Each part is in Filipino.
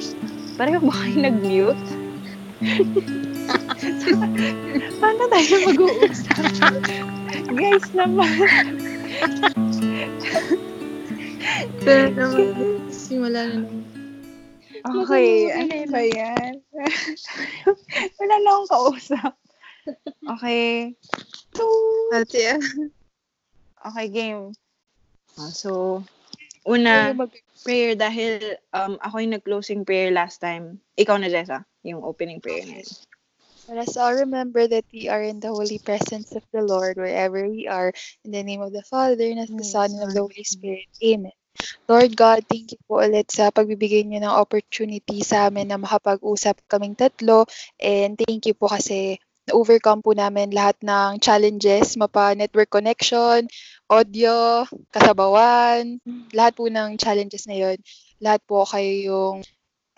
listeners, pareho ba kayo nag-mute? Paano tayo mag-uusap? Guys naman. Pero naman, simula na naman. Okay, ano ba yan? Wala na akong kausap. Okay. So, okay, game. Ah, so, una, prayer dahil um, ako yung nag-closing prayer last time. Ikaw na, Jessa, yung opening prayer na yun. Let us all remember that we are in the holy presence of the Lord wherever we are. In the name of the Father, and of the Son, and of the Holy Spirit. Amen. Lord God, thank you po ulit sa pagbibigay niyo ng opportunity sa amin na makapag-usap kaming tatlo. And thank you po kasi na-overcome po namin lahat ng challenges, mapa network connection, audio, kasabawan, lahat po ng challenges na yun. Lahat po kayo yung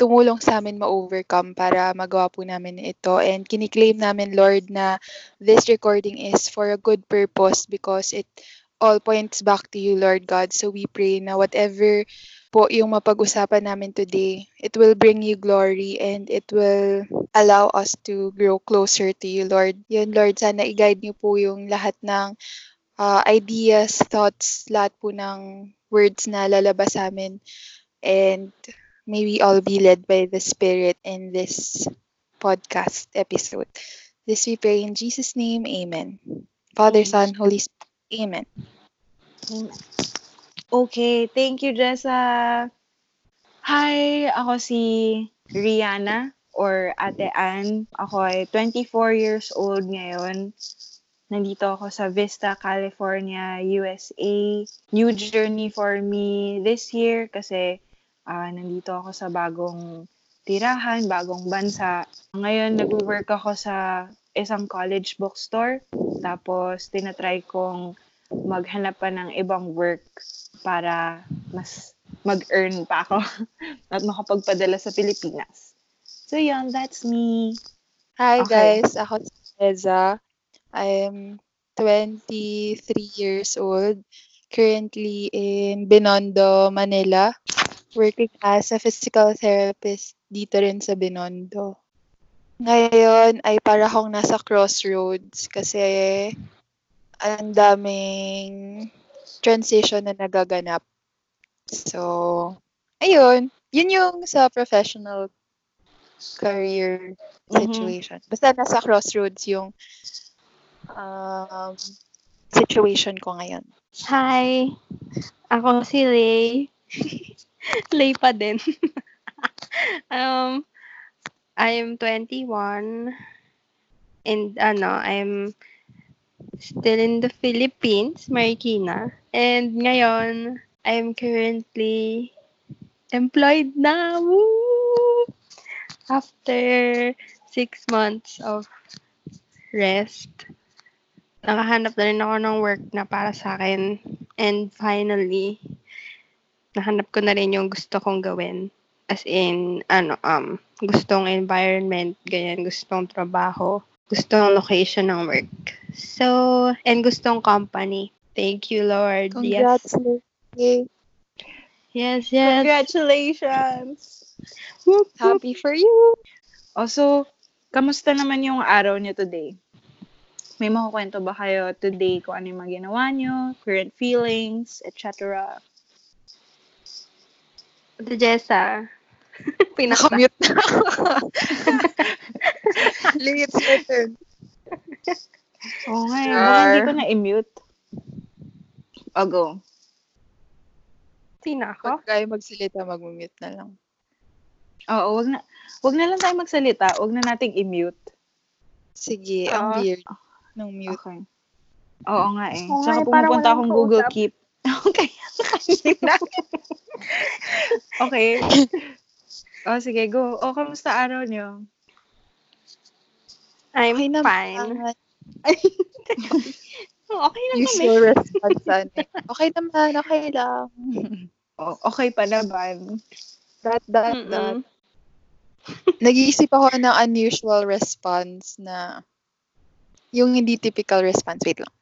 tumulong sa amin ma-overcome para magawa po namin ito. And kiniklaim namin, Lord, na this recording is for a good purpose because it all points back to you, Lord God. So we pray na whatever po yung mapag-usapan namin today, it will bring you glory and it will allow us to grow closer to you, Lord. Yun, Lord, sana i-guide niyo po yung lahat ng uh, ideas, thoughts, lahat po ng words na lalabas sa amin. And may we all be led by the Spirit in this podcast episode. This we pray in Jesus' name, Amen. Father, Son, Holy Spirit, Amen. Okay, thank you, Jessa. Hi, ako si Rihanna or Ate Ann. Ako ay 24 years old ngayon. Nandito ako sa Vista, California, USA. New journey for me this year kasi ah, nandito ako sa bagong tirahan, bagong bansa. Ngayon, nag-work ako sa isang college bookstore. Tapos, tinatry kong maghanap pa ng ibang work para mas mag-earn pa ako at makapagpadala sa Pilipinas. So, yun, that's me. Hi Okay. guys, ako si Eza. I'm 23 years old, currently in Binondo, Manila, working as a physical therapist dito rin sa Binondo. Ngayon ay para akong nasa crossroads kasi ang daming transition na nagaganap. So, ayun. Yun yung sa professional career Mhm. situation. Basta nasa crossroads yung um, situation ko ngayon. Hi! Ako si Lay. Lay pa din. um, I'm 21 and ano, I'm still in the Philippines, Marikina. And ngayon, I'm currently employed na. Woo! After six months of rest, nakahanap na rin ako ng work na para sa akin. And finally, nahanap ko na rin yung gusto kong gawin. As in, ano, um, gustong environment, ganyan, gustong trabaho, gustong location ng work. So, and gustong company. Thank you, Lord. Congrats. Yes, yes. yes. Congratulations! Whoop, whoop. Happy for you. Also, kamusta naman yung araw niyo today? May makukwento ba kayo today kung ano yung mga ginawa niyo, current feelings, etc.? Jessa. Pinaka. Na ako. Lay, it's your turn. Oo nga, eh. Hindi ko na i-mute. O, go. Sino ako? Pag kayo magsalita, mag-mute na lang. Oo, wag na, wag na lang tayo magsalita. Wag na nating i-mute. Sige, Oo. ang weird ng mute. Okay. Oo nga eh. Oo nga Tsaka eh, parang pumupunta walang akong Google kausap. Keep. Okay. kanina. okay. O, sige, go. O, kamusta araw niyo? I'm Okay naman. fine. Oh, okay lang kami. Usual response. Okay naman, okay lang. O, okay pa naman. That, that, that. Mm-mm. Nag-iisip ako ng unusual response na yung hindi typical response. Wait lang.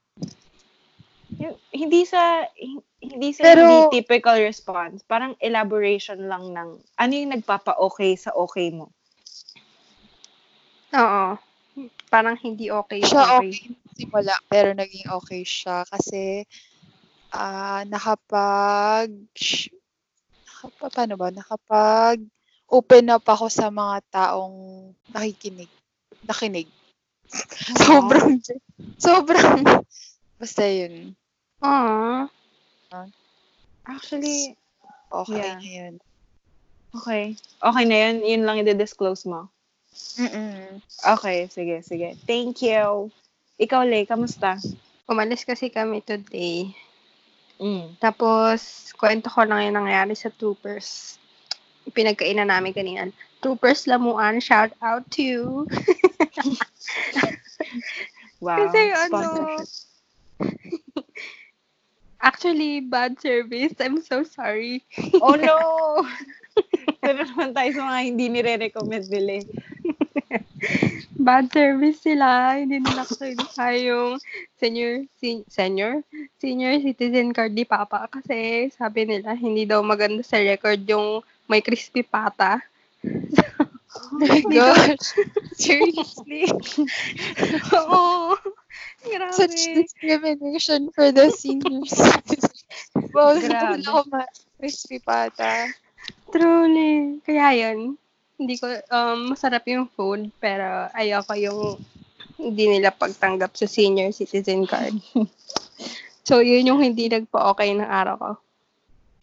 Yung- hindi sa hin- hindi sa Pero- hindi typical response. Parang elaboration lang ng ano yung nagpapa-okay sa okay mo. Oo. Parang hindi okay. Siya okay nung simula, pero naging okay siya kasi ah nakapag sh- nakapa, paano ba? Nakapag open up ako sa mga taong nakikinig. Nakinig. Sobrang sobrang basta yun. Aww. Actually, Okay Yeah. na yun. okay. Okay na yun. Yun lang i-disclose mo. Mm-mm. Okay, sige, sige. Thank you. Ikaw, Lay, kamusta? Umalis kasi kami today. Mm. Tapos, kwento ko lang yung nangyari sa Troopers. Pinagkainan namin kanina. Troopers Lamuan, shout out to you. Wow. Kasi ano, Sponsorship. actually, bad service. I'm so sorry. Oh no! Pero naman tayo sa mga hindi nire-recommend nila. Bad service sila. Hindi nila kasi yung senior, sen- senior, senior citizen card ni Papa. Kasi sabi nila, hindi daw maganda sa record yung may crispy pata. Oh my gosh. Seriously? Oo. Grabe. Such discrimination for the seniors. wow, Grabe. wala ko ma-crispy pata. Truly. Kaya yun, hindi ko, um, masarap yung food, pero ayoko yung hindi nila pagtanggap sa senior citizen card. so, yun yung hindi nagpa-okay ng araw ko.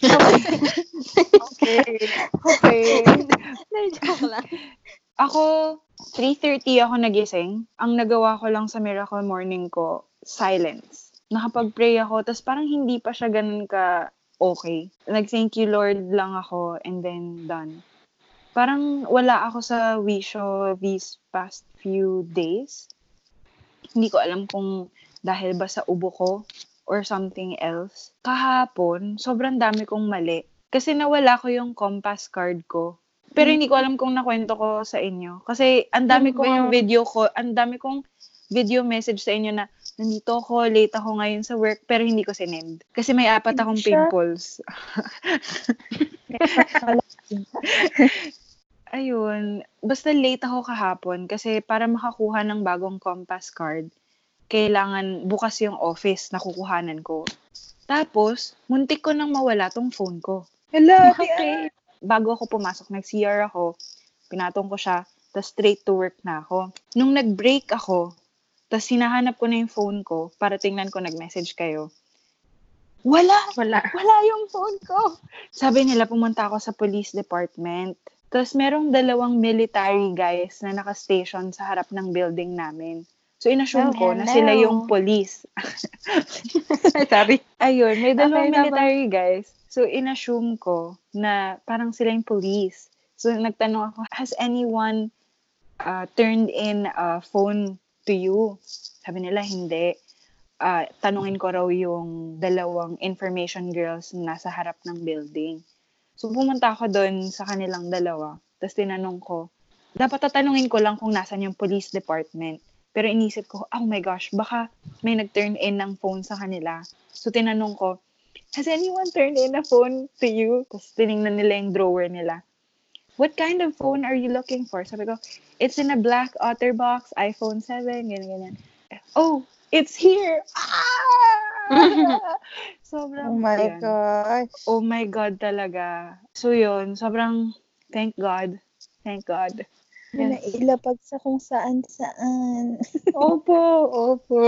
Okay. Okay. Na-joke lang. Ako, 3.30 ako nagising. Ang nagawa ko lang sa miracle morning ko, silence. Nakapag-pray ako, tapos parang hindi pa siya ganun ka okay. Nag-thank you Lord lang ako, and then done. Parang wala ako sa wisho these past few days. Hindi ko alam kung dahil ba sa ubo ko or something else. Kahapon, sobrang dami kong mali. Kasi nawala ko yung compass card ko. Pero hindi ko alam kung nakwento ko sa inyo. Kasi ang dami Ano ba kong yun? video ko, ang dami kong video message sa inyo na nandito ako, late ako ngayon sa work, pero hindi ko sinend. Kasi may apat akong pimples. Ayun. Basta late ako kahapon kasi para makakuha ng bagong compass card, kailangan bukas yung office na kukuhanan ko. Tapos, muntik ko nang mawala tong phone ko. Hello, Okay. bago ako pumasok, nag-CR ako, pinatong ko siya, tapos straight to work na ako. Nung nag-break ako, tapos hinahanap ko na yung phone ko para tingnan ko nag-message kayo. Wala! Wala. Wala yung phone ko! Sabi nila, pumunta ako sa police department. Tapos merong dalawang military guys na nakastation sa harap ng building namin. So, inassume Oh, ko na sila yung police. Sorry. Ayun, may dalawang Okay na ba? military guys. So, inassume ko na parang sila yung police. So, nagtanong ako, has anyone uh, turned in a phone to you? Sabi nila, hindi. Ah, tanungin ko raw yung dalawang information girls na nasa harap ng building. So, pumunta ako doon sa kanilang dalawa. Tapos tinanong ko, dapat tatanungin ko lang kung nasan yung police department. Pero inisip ko, oh my gosh, baka may nag-turn in ng phone sa kanila. So, tinanong ko, has anyone turned in a phone to you? Tapos tiningnan nila yung drawer nila. What kind of phone are you looking for? Sabi ko, it's in a black OtterBox, iPhone 7, ganyan, ganyan. Oh, it's here! Ah! Sobrang, Oh my yun. gosh. Oh my God talaga. So yun, sobrang thank God. Thank God. Yes. Nailapag sa kung saan saan. Opo, opo.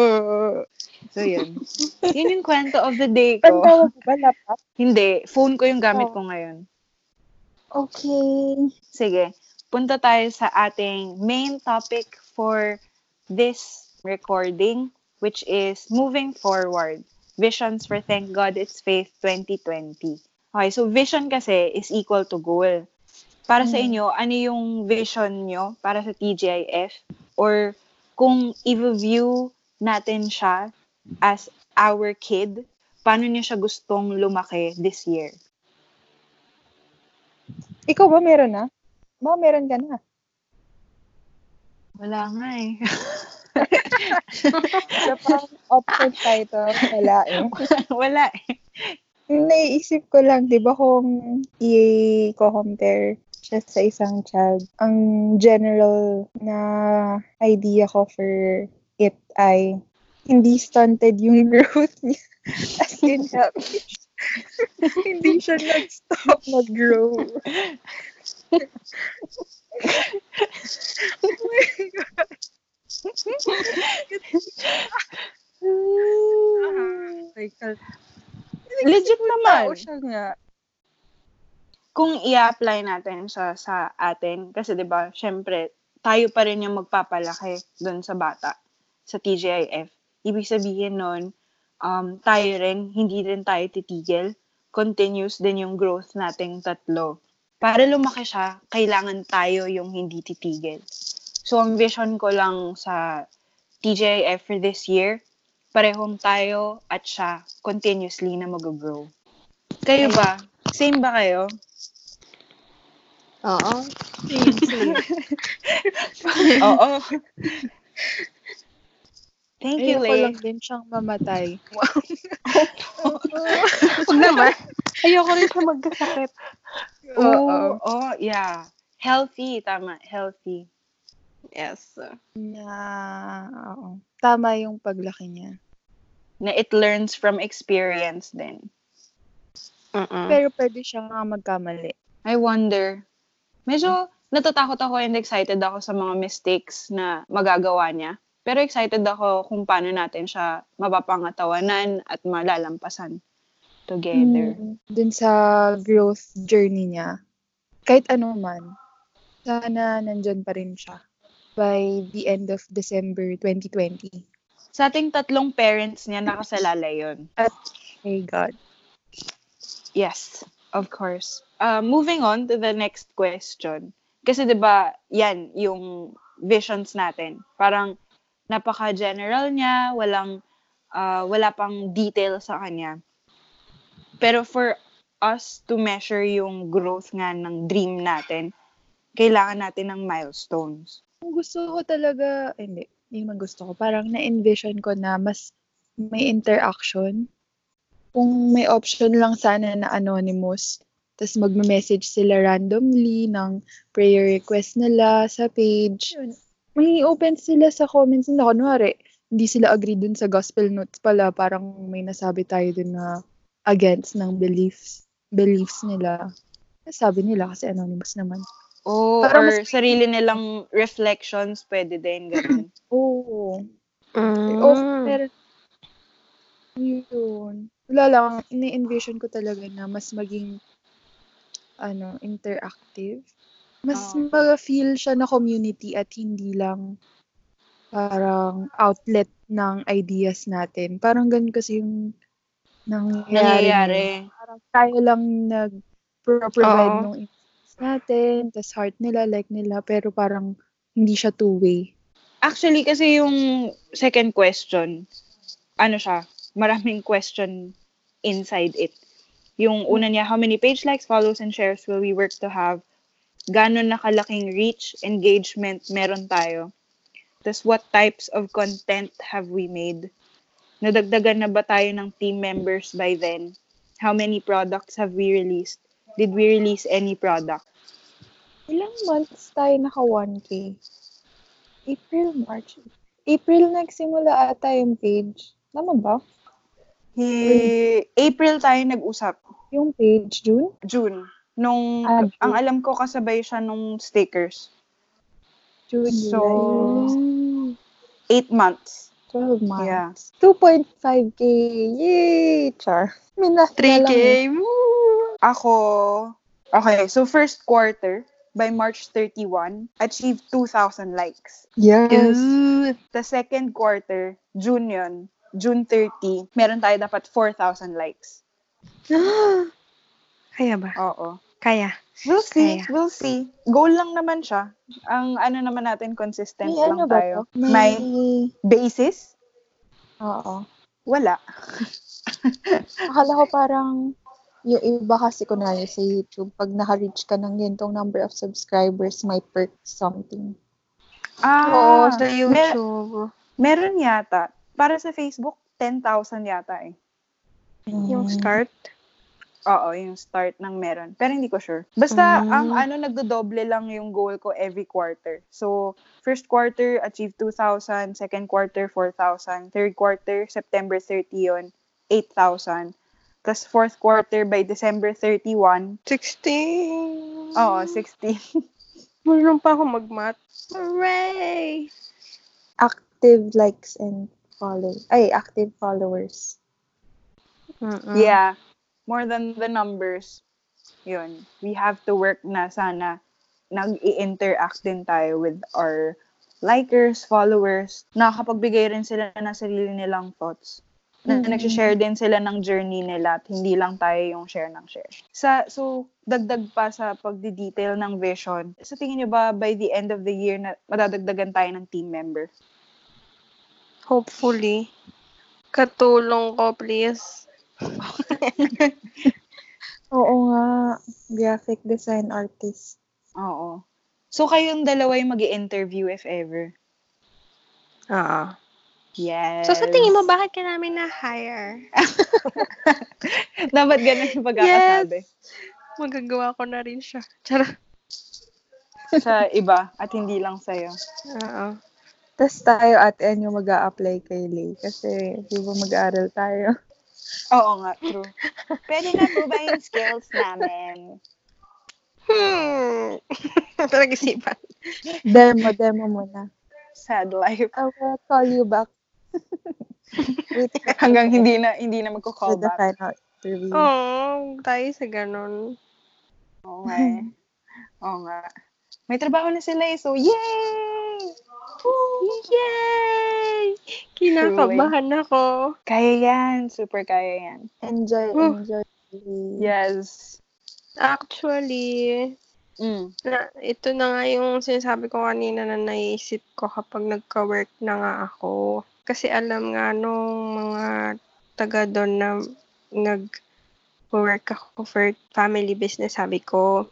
So yun. Yun yung kwento of the day ko. Pantawag ba laptop? Hindi, phone ko yung gamit Oh. ko ngayon. Okay. Sige, punta tayo sa ating main topic for this recording, which is moving forward. Visions for Thank God It's Faith 2020. Okay, so vision kasi is equal to goal. Para sa Mm. inyo, ano yung vision nyo para sa TGIF? Or kung i-view natin siya as our kid, paano niyo siya gustong lumaki this year? Ikaw ba meron na? Ba, meron ka na. Wala nga eh. Sa pang option title, wala eh. Wala eh. Naiisip ko lang, di ba kung i-compare siya sa isang child, ang general na idea ko for it ay hindi stunted yung growth niya. As in, hindi siya nag-stop mag-grow. oh my God. Like, Legit naman. siya nga. Kung i-apply natin sa sa atin, kasi 'di ba, syempre, tayo pa rin yung magpapalaki doon sa bata sa TGIF. Ibig sabihin nun, um, tayo rin, hindi rin tayo titigil. Continuous din yung growth nating tatlo. Para lumaki siya, kailangan tayo yung hindi titigil. So, ang vision ko lang sa TGIF for this year, parehong tayo at siya continuously na mag-grow. Kayo ba? Same ba kayo? Oo. Oo. Thank you, Ayoko Lay. lang din siyang mamatay. Huwag naman. Ayoko rin siya magkasakit. Oo. Oh, yeah. Healthy, tama. Healthy. Yes. Na, oo. Tama yung paglaki niya. Na it learns from experience din. Mm-mm. Pero pwede siya nga magkamali. I wonder. Medyo natatakot ako and excited ako sa mga mistakes na magagawa niya. Pero excited ako kung paano natin siya mapapangatawanan at malalampasan together. Mm, dun sa growth journey niya. Kahit ano man, sana nandyan pa rin siya by the end of December 2020. Sa ating tatlong parents niya, nakasalala yon. Hey God. Yes, of course. Uh, moving on to the next question. Kasi 'di ba, 'yan yung visions natin. Parang napaka-general niya, walang uh, wala pang detail sa kanya. Pero for us to measure yung growth nga ng dream natin, kailangan natin ng milestones. Gusto ko talaga, eh, hindi, hindi man gusto ko. Parang na-envision ko na mas may interaction. Kung may option lang sana na anonymous, tapos magme-message sila randomly ng prayer request nila sa page. Yun. May open sila sa comments nila. Kunwari, hindi sila agree dun sa gospel notes pala. Parang may nasabi tayo dun na against ng beliefs beliefs nila. Sabi nila kasi anonymous naman. Oh, Parang or sarili nilang reflections, pwede din, ganun. Oo. Mm. Oh, pero yun. Wala lang, ini-envision ko talaga na mas maging ano, interactive. Mas Oo. mag-feel siya na community at hindi lang parang outlet ng ideas natin. Parang ganun kasi yung nangyayari. Nangyayari. Parang tayo lang nag-provide Oo. ng natin, tas heart nila, like nila, pero parang hindi siya two-way. Actually, kasi yung second question, ano siya, maraming question inside it. Yung una niya, how many page likes, follows, and shares will we work to have? Ganon na kalaking reach, engagement meron tayo? Tapos, what types of content have we made? Nadagdagan na ba tayo ng team members by then? How many products have we released? Did we release any product? Ilang months tayo naka 1K? April, March. April nagsimula ata yung page. Tama ba? He, April tayo nag-usap. Yung page, June? June. Nung, Ah, June. ang alam ko kasabay siya nung stickers. June, So, July. Eight months. 12 months. Yeah. 2.5K. Yay! Char. Minas na 3K. lang eh. Woo! Ako, okay, so first quarter, by March 31, achieved 2,000 likes. Yes. Ooh. The second quarter, June yun, June 30, meron tayo dapat 4,000 likes. Kaya ba? Oo. Kaya. We'll see. Kaya. We'll see. Goal lang naman siya. Ang ano naman natin, consistent May lang ano ba tayo. to? May basis? Oo. Wala. Akala ko parang yung iba kasi kunwari sa YouTube, pag naka-reach ka ng gintong number of subscribers, may perk something. Ah, Oo, sa mer- YouTube. Meron yata. Para sa Facebook, 10,000 yata eh. Yung Mm. start. Oo, yung start ng meron. Pero hindi ko sure. Basta, Mm. ang ano, nagdodoble lang yung goal ko every quarter. So, first quarter, achieve 2,000. Second quarter, 4,000. Third quarter, September 30 yun, 8,000. Tapos fourth quarter, by December 31, 16. oo, 60. Marunong pa ako mag-math. Hooray! Active likes and follow. Ay, active followers. Mm-mm. Yeah. More than the numbers. Yun. We have to work na sana nag-i-interact din tayo with our likers, followers. Nakakapagbigay rin sila ng sarili nilang thoughts. Na Mm. nagsishare din sila ng journey nila at hindi lang tayo yung share ng share. Sa, so, dagdag pa sa pagdi-detail ng vision. Sa tingin nyo ba by the end of the year na madadagdagan tayo ng team member? Hopefully. Katulong ko, please. Oo nga. Graphic design artist. Oo. So, kayong dalawa yung mag interview if ever. Oo. Yes. So, sa tingin mo, bakit ka namin na-hire? Dapat ganun yung pagkakasabi. Magagawa ko na rin siya. Charot. Sa iba at hindi lang sa'yo. Oo. Tapos tayo at yung mag apply kay Lay. Kasi, di ba mag-aaral tayo? Oo nga, true. Pwede na po ba yung skills namin? Hmm. Pinag-isipan. Demo, demo muna. Sad life. I will call you back. Hanggang hindi na hindi na magko-call back. final interview. Oo, tayo sa ganun. Oo nga eh. Oo nga. May trabaho na sila eh, so yay! Yay! Kinakabahan ako. Kaya yan. Super kaya yan. Enjoy, Oh. enjoy. Yes. Actually, Mm. na, ito na nga yung sinasabi ko kanina na naisip ko kapag nagka-work na nga ako. Kasi alam nga nung mga taga doon na nag-work ako for family business, sabi ko.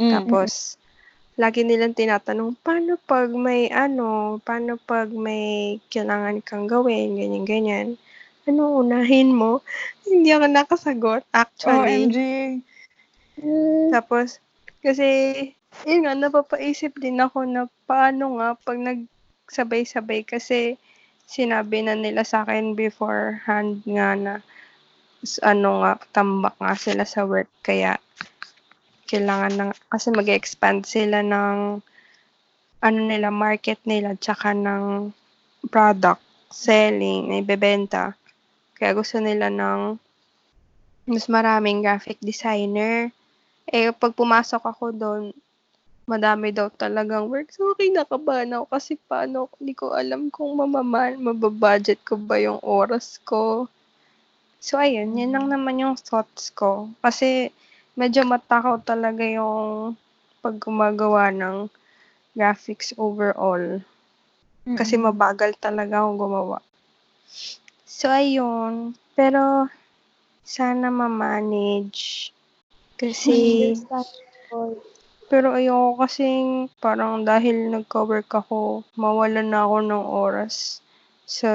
Mm. Tapos, lagi nilang tinatanong, paano pag may ano, paano pag may kailangan kang gawin, ganyan, ganyan. Ano unahin mo? Hindi ako nakasagot, actually. OMG. Mm. Tapos, kasi, yun nga, napapaisip din ako na paano nga pag nagsabay-sabay kasi sinabi na nila sa akin beforehand nga na ano nga, tambak nga sila sa work kaya kailangan na, kasi mag-expand sila ng ano nila, market nila, tsaka ng product, selling, na ibebenta. Kaya gusto nila ng mas maraming graphic designer. Eh, pag pumasok ako doon, madami daw talagang work. So, okay, nakabahan ako kasi paano, hindi ko alam kung mamaman, mababudget ko ba yung oras ko. So, ayun, yan lang naman yung thoughts ko. Kasi, medyo matakaw talaga yung pag gumagawa ng graphics overall. Kasi mabagal talaga akong gumawa. So, ayun. Pero, sana ma-manage. Kasi. Pero ayoko kasing parang dahil nagka-work ako, mawalan na ako ng oras sa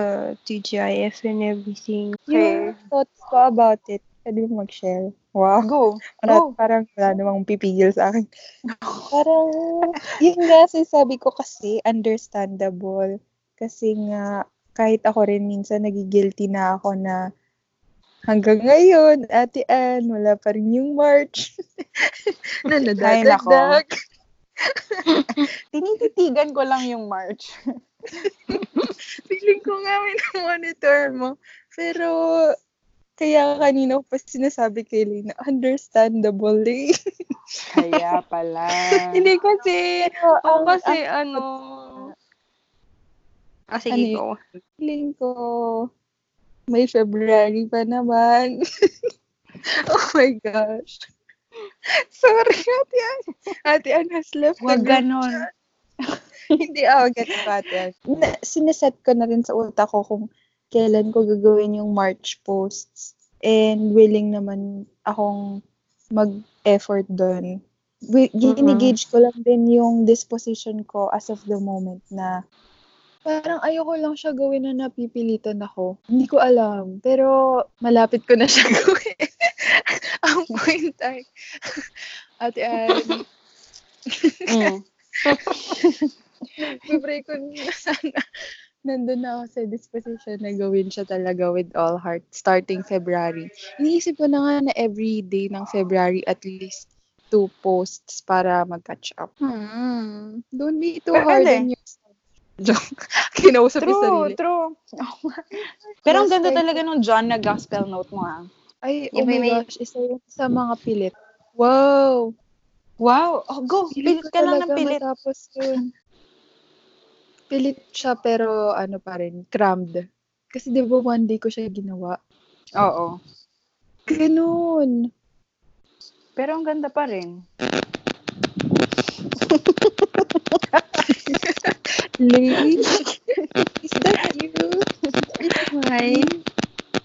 TGIF and everything. Yung thoughts ko about it, pwede mo mag-share. Wow. Go. Parang, Go. parang wala namang pipigil sa akin. parang, yun nga, sabi ko kasi, understandable. Kasi nga, kahit ako rin minsan, nagigilty na ako na hanggang ngayon, ate Ann, wala pa rin yung March. na nadadagdag. Tinititigan ko lang yung March. Feeling ko nga may monitor mo. Pero, kaya kanina ko pa sinasabi kay Lena, understandable eh. Kaya pala. Hindi kasi, ako ang- kasi ang- ano, ah, sige Ano go. feeling ko, may February pa naman. oh my gosh. Sorry, Ate Ann. Ate Ann has left Huwag the ganon. Hindi ako get ko, Ate Ann. Na, sineset ko na rin sa utak ko kung kailan ko gagawin yung March posts. And willing naman akong mag-effort doon. Ginigage ko lang din yung disposition ko as of the moment na Parang ayoko lang siya gawin na napipilitan ako. Hindi ko alam. Pero malapit ko na siya gawin. Ang point ay, ate Ann, Mm. pray ko na sana nandun na ako sa disposition na gawin siya talaga with all heart starting February. Iniisip ko na nga na every day ng February at least two posts para mag-catch up. Hmm. Don't be too Pwede. hard on yourself. Joke. Kinausap yung True, sarili. true. Pero ang ganda talaga nung John na gospel note mo, ah. Ay, Yung oh my may- gosh. Isa yun sa mga pilit. Wow! Wow! Oh, go! Pilit Pilit ka lang ng pilit. matapos yun. Pilit siya pero ano pa rin, crammed. Kasi di ba one day ko siya ginawa. Oo. Ganun. Pero ang ganda pa rin. Lady? Is that you? Hi.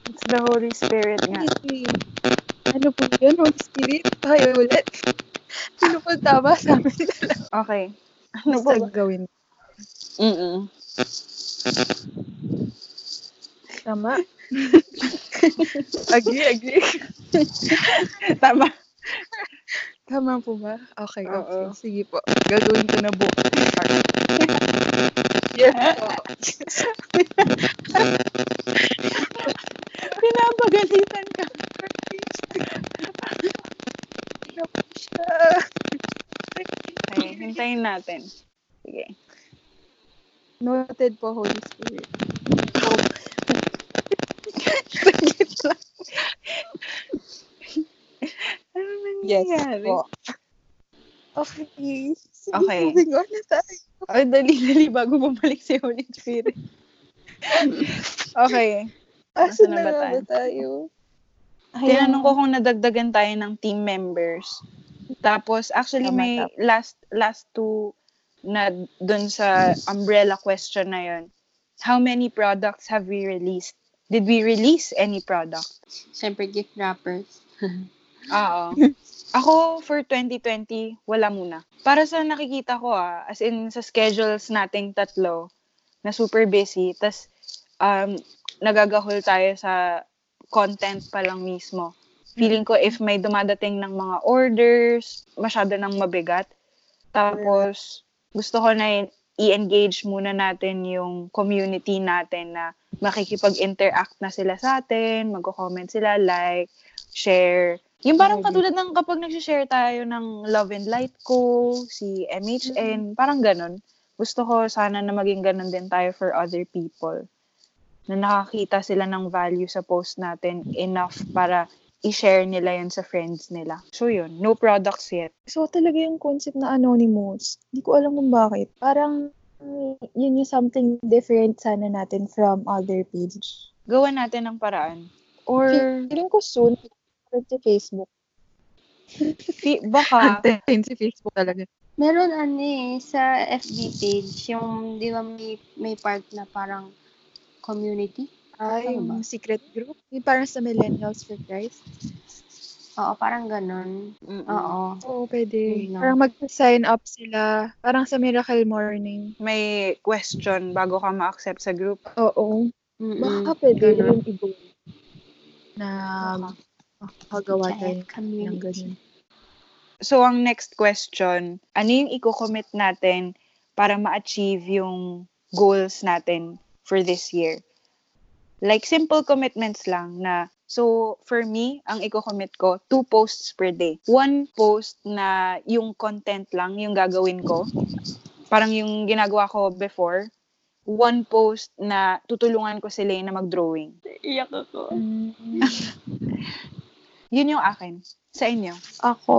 It's the Holy Spirit nga. Ano po yun? Holy Spirit? Tayo ulit. Sino po tama sa amin? Okay. Ano ba? Basta gawin. Mm-mm. Tama? agree, agree. Tama. Tama po ba? Okay, okay. Oo. Sige po. Gagawin ko na bukas. yes po. Pinapagalitan ka. Ano po siya? Okay, hintayin natin. Sige. Noted po, Holy Spirit. Ano Yes nangyayari? po. Okay. Sige, Okay. moving on na tayo. Ay, dali-dali bago bumalik si Holy Spirit. okay. Asa na na ba tayo? tayo? Tinanong ko kung nadagdagan tayo ng team members. Tapos, actually, may last last two na dun sa umbrella question na yon. How many products have we released? Did we release any product? Siyempre, gift wrappers. Oo. Ako, for 2020, wala muna. Para sa nakikita ko ah, as in sa schedules nating tatlo, na super busy, tas um, nagagahol tayo sa content pa lang mismo. Feeling ko if may dumadating ng mga orders, masyado nang mabigat. Tapos, gusto ko na i-engage muna natin yung community natin na makikipag-interact na sila sa atin, magko-comment sila, like, share. Yung parang katulad ng kapag nag-share tayo ng Love and Light ko, si MHN, parang ganun. Gusto ko sana na maging ganun din tayo for other people. Na nakakita sila ng value sa post natin enough para i-share nila yun sa friends nila. So yun, no products yet. So, talaga yung concept na anonymous. Hindi ko alam kung bakit. Parang, yun yung something different sana natin from other page. Gawan natin ng paraan. Or, Feeling ko soon, meron si Facebook. fi- baka, Antayin si Facebook talaga. Meron ano eh, sa FB page, yung, di ba may, may part na parang community? Ay, Ano secret group. Yung parang sa Millennials for Christ. Oo, parang ganun. mm-mm. Oo. Oo, pwede. Na. Parang mag-sign up sila. Parang sa Miracle Morning. may question bago ka ma-accept sa group. Oo. Mm-mm. Baka pwede Ganun. rin i-go. Na makagawa tayo ng community. ganun. So, ang next question, ano yung i-commit natin para ma-achieve yung goals natin for this year? Like, simple commitments lang na, so, for me, ang i-commit ko, two posts per day. One post na yung content lang, yung gagawin ko. Parang yung ginagawa ko before. One post na tutulungan ko sila na mag-drawing. Iyak ako. Yun yung akin. Sa inyo. Ako,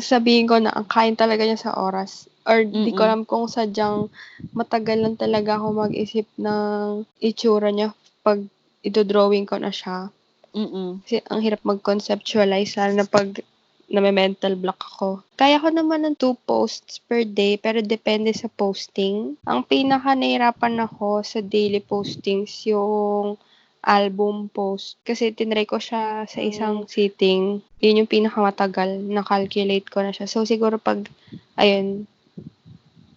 sabihin ko na ang kain talaga niya sa oras. Or di ko Mm-mm. alam kung sadyang matagal lang talaga ako mag-isip ng itsura niya pag ito-drawing ko na siya. Mm-mm. Kasi ang hirap mag-conceptualize lalo na pag na may mental block ako. Kaya ko naman ng two posts per day pero depende sa posting. Ang pinaka nahirapan ako sa daily postings yung album post. Kasi tinry ko siya sa isang sitting. Yun yung pinakamatagal. Na-calculate ko na siya. So siguro pag, ayun,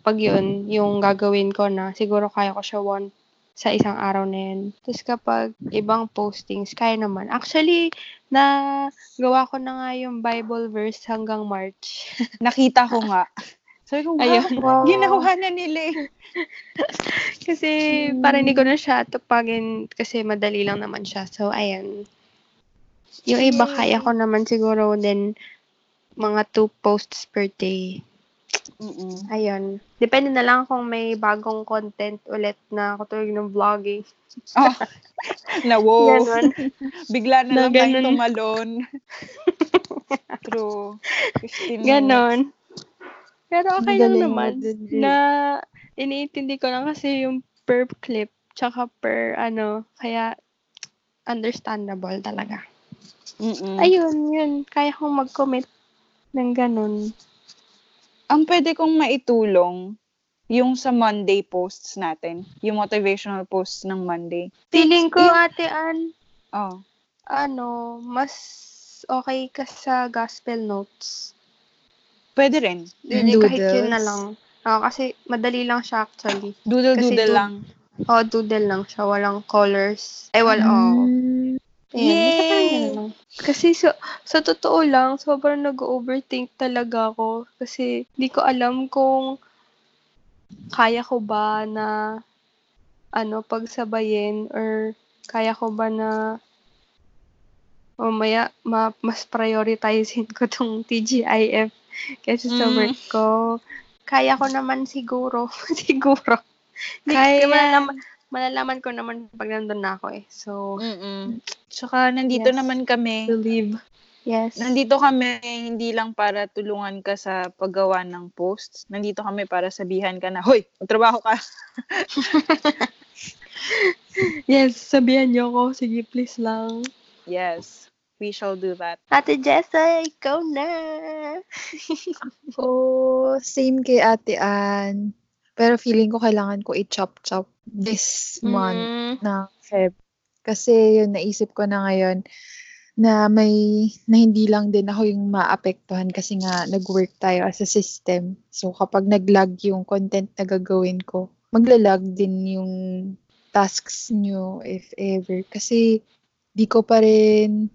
pag yun, yung gagawin ko na, siguro kaya ko siya one sa isang araw na yun. Tapos kapag ibang postings, kaya naman. Actually, na gawa ko na nga yung Bible verse hanggang March. Nakita ko nga. Ko, wow, Ayun. Wow. ginawa na nila eh. Kasi parang hindi ko na siya tupagin kasi madali lang naman siya. So, ayan. Yung iba kaya ko naman siguro din mga two posts per day. Mm-mm. Ayun. Depende na lang kung may bagong content ulit na katulad ng vlogging. Oh, na wow. Ganon. Bigla na, Na lang tayong ganon. tumalon. True. 15 minutes. Pero okay lang naman na iniintindi ko lang kasi yung per clip tsaka per ano, kaya understandable talaga. Mm-mm. Ayun, yun. Kaya kong mag-commit ng ganun. Ang pwede kong maitulong, yung sa Monday posts natin. Yung motivational posts ng Monday. Feeling ko, Yung- ate Ann, Oh. ano, mas okay ka sa gospel notes. Pwede rin. Hindi, kahit yun na lang. Oo, kasi madali lang siya actually. Doodle-doodle Kasi do- lang. Oo, doodle lang siya. Walang colors. Eh, wala, oo. Mm. Ayan, basta parang Yay! Kasi sa, sa totoo lang, sobrang nag-overthink talaga ako. Kasi di ko alam kung kaya ko ba na ano, pagsabayin or kaya ko ba na mamaya ma, mas prioritizein ko tong TGIF sa Mm. work ko. Kaya ko naman siguro. siguro. Kaya. Malalaman, malalaman ko naman pag nandun na ako eh. So, Mm-mm. Tsaka nandito Yes. naman kami. believe. Yes. Nandito kami hindi lang para tulungan ka sa paggawa ng posts. Nandito kami para sabihan ka na, Hoy, magtrabaho ka. Yes, sabihan niyo ako. Sige, please lang. Yes, we shall do that. Ate Jessa, ikaw na. Oh, same kay Ate Ann. Pero feeling ko kailangan ko i-chop-chop this month Mm, ng Feb. Kasi yun, naisip ko na ngayon na may, na hindi lang din ako yung maapektuhan kasi nga nag-work tayo as a system. So kapag nag-lag yung content na gagawin ko, maglalag din yung tasks nyo if ever. Kasi di ko pa rin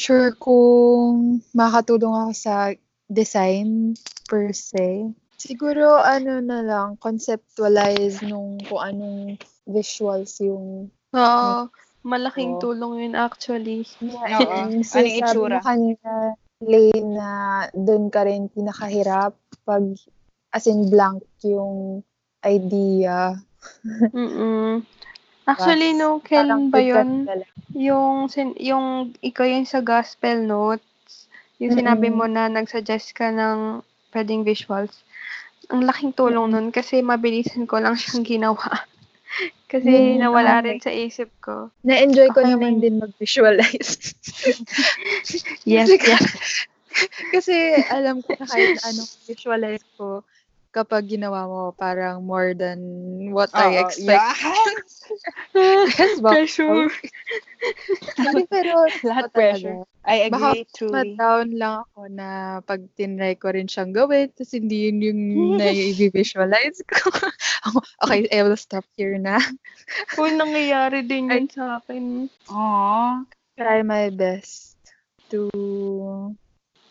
sure kung makatulong ako sa design per se. Siguro ano na lang, conceptualize nung kung anong visuals yung Oo, malaking Oo. tulong yun actually. Oo. And Ano so, yung sabi itsura? mo kanina, Lane, na doon ka rin pinakahirap pag as in blank yung idea. Mm-mm. Actually, no, kailan ba yun? Yung, sin- yung ikaw yung sa gospel notes, yung sinabi mo na nag-suggest ka ng pwedeng visuals. Ang laking tulong nun kasi mabilisan ko lang siyang ginawa. kasi Mm, nawala okay. rin sa isip ko. Na-enjoy ko Okay naman din mag-visualize. Yes, Kasi- yes. Kasi alam ko na kahit anong visualize ko, kapag ginawa mo parang more than what I Oo, expect. yes. Yes, ba? Pressure. Hindi, pero Lahat ako pressure. I Baka agree, truly. ma-down lang ako na pag tinry ko rin siyang gawin, tapos hindi yun yung nai-visualize ko. okay, I will stop here na. Kung nangyayari din yun sa akin. Aww. Try my best to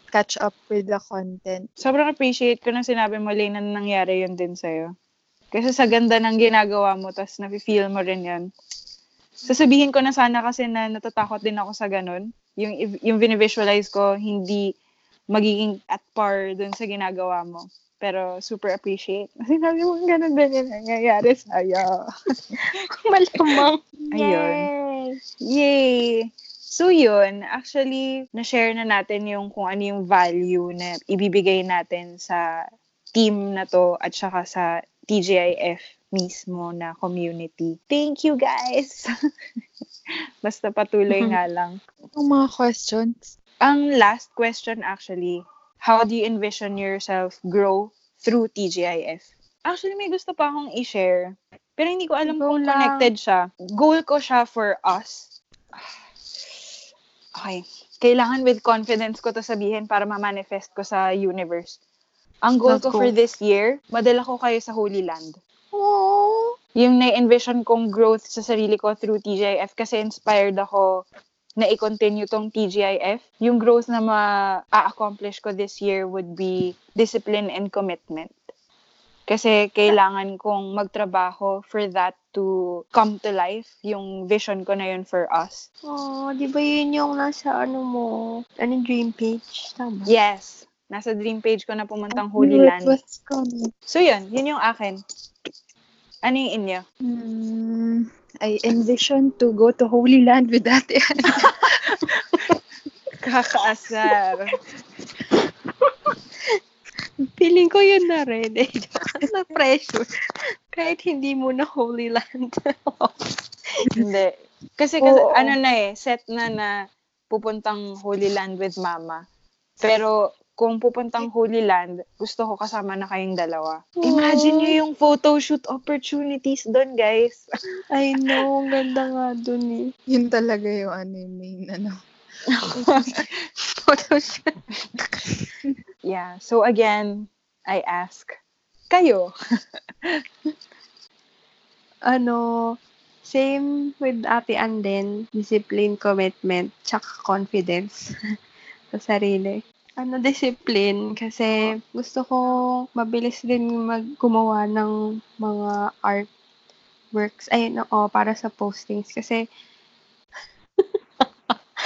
catch up with the content. Sobrang appreciate ko na sinabi mo, Lane, na nangyari yun din sa'yo. Kasi sa ganda ng ginagawa mo, tas nafe-feel mo rin yan. Sasabihin ko na sana kasi na natatakot din ako sa ganun. Yung, yung visualize ko, hindi magiging at par dun sa ginagawa mo. Pero super appreciate. Sinabi mo, ganun din yung nangyayari sa'yo. Malamang. Ayun. Yay! So yun, actually, na-share na natin yung kung ano yung value na ibibigay natin sa team na to at saka sa TGIF mismo na community. Thank you guys! Basta patuloy nga lang. Yung mga questions. Ang last question actually, how do you envision yourself grow through TGIF? Actually, may gusto pa akong i-share. Pero hindi ko alam Go kung lang. connected siya. Goal ko siya for us. Okay. Kailangan with confidence ko to sabihin para ma-manifest ko sa universe. Ang goal ko Naku. for this year, madala ko kayo sa Holy Land. Oh. Yung na-envision kong growth sa sarili ko through TGIF kasi inspired ako na i-continue tong TGIF. Yung growth na ma-accomplish ko this year would be discipline and commitment. Kasi kailangan kong magtrabaho for that to come to life. Yung vision ko na yun for us. Oh, di ba yun yung nasa ano mo? Ano dream page? Tama. Yes. Nasa dream page ko na pumuntang Holy Land. was coming. So yun, yun yung akin. Ano yung inyo? Hmm, I envision to go to Holy Land with Ann. Kakaasar. Feeling ko yun na rin. Eh. na pressure. Kahit hindi mo na Holy Land. Hindi. Kasi, kasi Oo. ano na eh, set na na pupuntang Holy Land with mama. Pero kung pupuntang Holy Land, gusto ko kasama na kayong dalawa. Imagine nyo yung photoshoot opportunities doon, guys. I know, ang ganda nga dun eh. Yun talaga yung ano yung main ano. Photoshoot. yeah. So again, I ask, kayo. ano, same with Ate Ann din. Discipline, commitment, tsaka confidence sa sarili. Ano, discipline. Kasi gusto ko mabilis din mag gumawa ng mga art works. Ay, oo, para sa postings. Kasi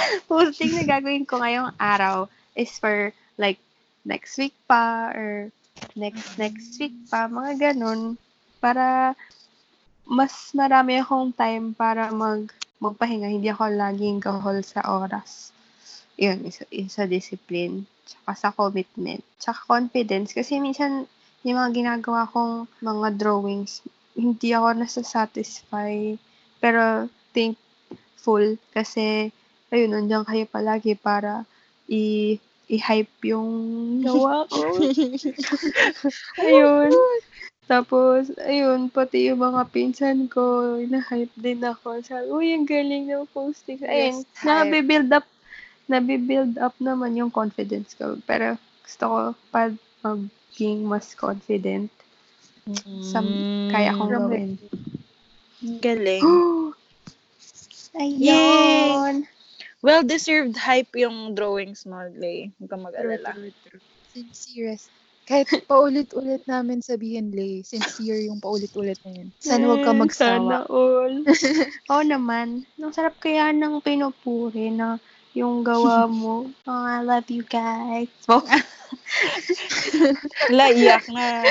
posting na gagawin ko ngayong araw is for like next week pa or next next week pa, mga ganun. Para mas marami akong time para mag magpahinga. Hindi ako laging gahol sa oras. Yun, isa, isa discipline. Tsaka sa commitment. Tsaka confidence. Kasi minsan, yung mga ginagawa kong mga drawings, hindi ako nasa-satisfy. Pero, thankful. Kasi, ayun, nandiyan kayo palagi para i- i-hype yung gawa ko. ayun. Tapos, ayun, pati yung mga pinsan ko, na-hype din ako. Sabi, uy, ang galing ng posting. Ayun, Yes, nabibuild up, nabibuild up naman yung confidence ko. Pero, gusto ko pa maging mas confident sa kaya kong gawin. Galing. Ayun! Well-deserved hype yung drawings mo, Lay. Huwag kang mag-alala. Sincere. Kahit paulit-ulit namin sabihin, Lay, sincere yung paulit-ulit na yun. Sana huwag ka Mm, magsawa. Sana all. Oo naman. Ang sarap kaya ng pinupuri na yung gawa mo. Oh, I love you guys. Oh, Wala, iyak na.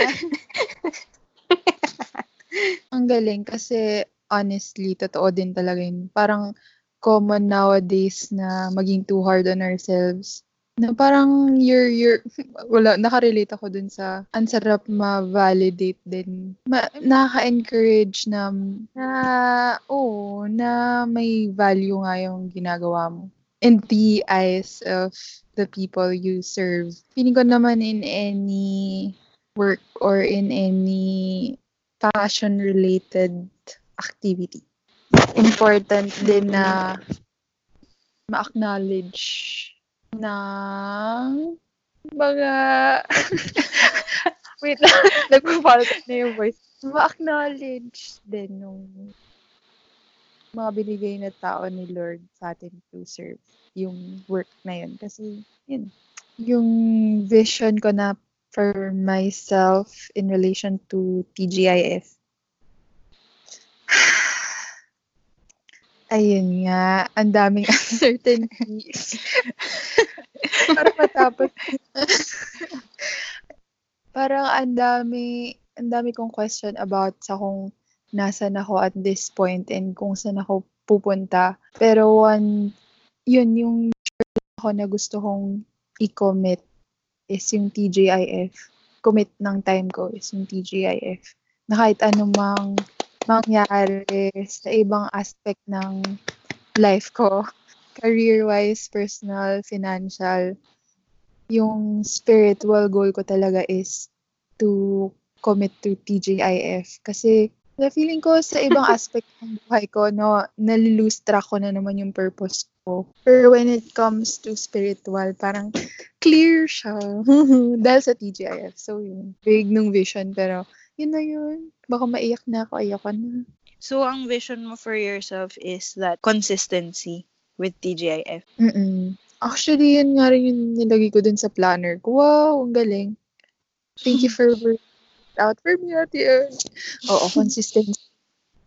Ang galing kasi honestly, totoo din talaga yun. Parang common nowadays na maging too hard on ourselves. Na parang you're, you're, wala, nakarelate ako dun sa, ang sarap ma-validate din. Ma, nakaka-encourage na, na, oo, na may value nga yung ginagawa mo. In the eyes of the people you serve. Feeling ko naman in any work or in any passion-related activity. Important din na ma-acknowledge ng mga wait lang, nagpapalit na yung voice. Ma-acknowledge din nung mga binigay na tao ni Lord sa atin to serve yung work na yun. Kasi, yun, yung vision ko na for myself in relation to TGIF. Ayun nga, ang daming uncertainties. Para matapos. Parang ang dami, ang dami kong question about sa kung nasan ako at this point and kung saan ako pupunta. Pero one, yun yung ako na gusto kong i-commit is yung TGIF. Commit ng time ko is yung TGIF. Na kahit anumang mangyari sa ibang aspect ng life ko, career-wise, personal, financial, yung spiritual goal ko talaga is to commit to TGIF. Kasi na feeling ko sa ibang aspect ng buhay ko, no, nalilose track ko na naman yung purpose ko. Pero when it comes to spiritual, parang clear siya. Dahil sa TGIF. So, yun. Big nung vision. Pero, yun na yun. Baka maiyak na ako. Ayoko na. So, ang vision mo for yourself is that consistency with TGIF. Mm-mm. Actually, yun nga rin yung nilagay ko dun sa planner ko. Wow, ang galing. Thank you for working out for me at the end. Oo, consistency.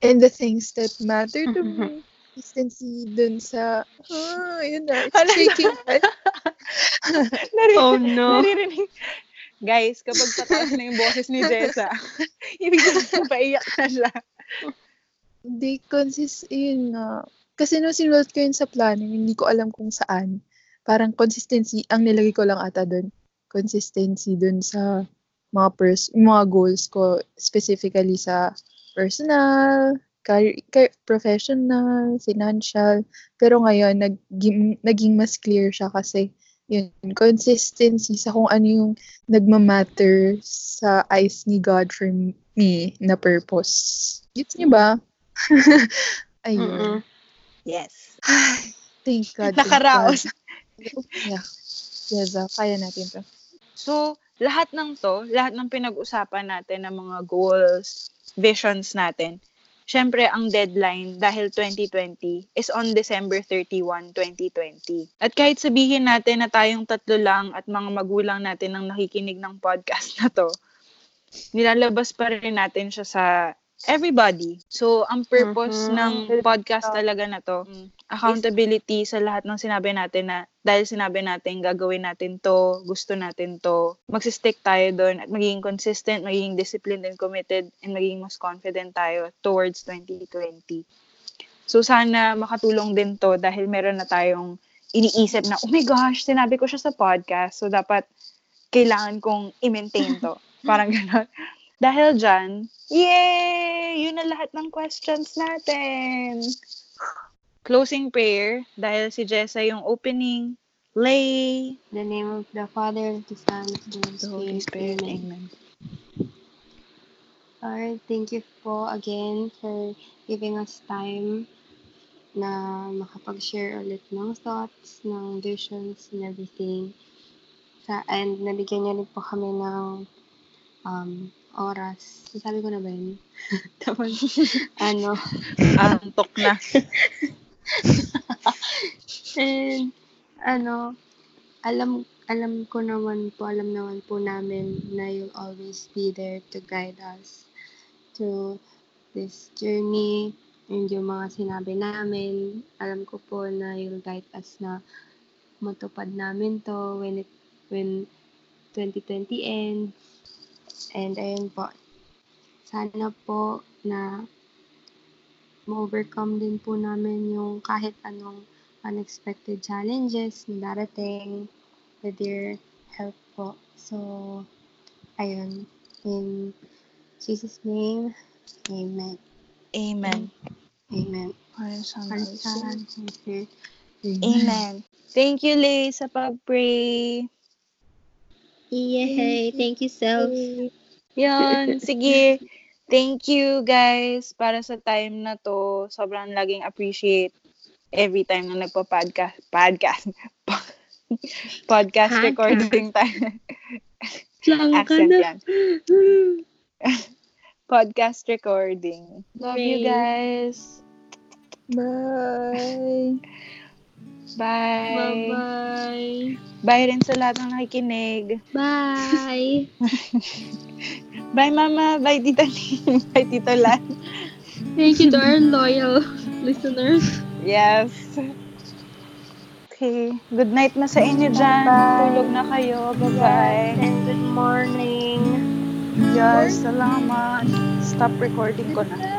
And the things that matter to me. Consistency dun sa, ah, yun na, it's shaking. Nari- Oh no. Naririnig. Guys, kapag pataas na yung boses ni Jessa, ibig sabihin paiyak na siya. Hindi, consist, yun nga. Kasi nung sinulat ko yun sa planner, hindi ko alam kung saan. Parang consistency, ang nilagay ko lang ata dun. Consistency dun sa mga pers mga goals ko, specifically sa personal, career, career- professional, financial. Pero ngayon, naging, naging mas clear siya kasi yun, consistency sa kung ano yung nagmamatter sa eyes ni God for me na purpose. Gets niyo ba? Ayun. Mm-mm. Yes. Thank God. thank Nakaraos. God. Yeah. Yes, ah, kaya natin to. So, lahat ng to, lahat ng pinag-usapan natin ng mga goals, visions natin, syempre ang deadline dahil 2020 is on December 31, 2020. At kahit sabihin natin na tayong tatlo lang at mga magulang natin ang nakikinig ng podcast na to, nilalabas pa rin natin siya sa everybody. So, ang purpose Mhm. ng podcast talaga na to, accountability sa lahat ng sinabi natin na dahil sinabi natin gagawin natin to, gusto natin to, magsistick tayo doon at magiging consistent, magiging disciplined and committed, and magiging mas confident tayo towards 2020. So, sana makatulong din to dahil meron na tayong iniisip na, oh my gosh, sinabi ko siya sa podcast, so dapat kailangan kong i-maintain to. Parang gano'n. Dahil dyan, yay! Yun na lahat ng questions natin. Closing prayer, dahil si Jessa yung opening, lay, In the name of the Father, the Son, of the Holy Spirit. Amen. Amen. Lord, thank you po again for giving us time na makapag-share ulit ng thoughts, ng visions, and everything. Sa, and nabigyan niyo rin po kami ng um, oras. Sabi ko na ba yun? Tapos, ano, Antok na. And, ano, alam, alam ko naman po, alam naman po namin na you'll always be there to guide us through this journey and yung mga sinabi namin. Alam ko po na you'll guide us na matupad namin to when it, when 2020 ends. And ayun po, sana po na ma-overcome din po namin yung kahit anong unexpected challenges na darating with your help po. So, ayun. In Jesus' name, Amen. Amen. Amen. Spirit. Amen. Thank you, Lay, sa pag-pray. Yay! Thank you, self. Yan, sige. Thank you, guys, para sa time na to. Sobrang laging appreciate every time na nagpa-podcast. Podcast. podcast recording tayo. Lang ka Accent na. yan. Podcast recording. Love you, Yay. guys. Bye. Bye. Bye-bye. Bye rin sa lahat ng nakikinig. Bye. Bye, Mama. Bye, Tita Ning. Bye, Tito Lan. Thank you to our loyal listeners. Yes. Okay. Good night na sa inyo dyan. Bye. Tulog na kayo. Bye-bye. And good morning. Yes, salamat. Stop recording ko na.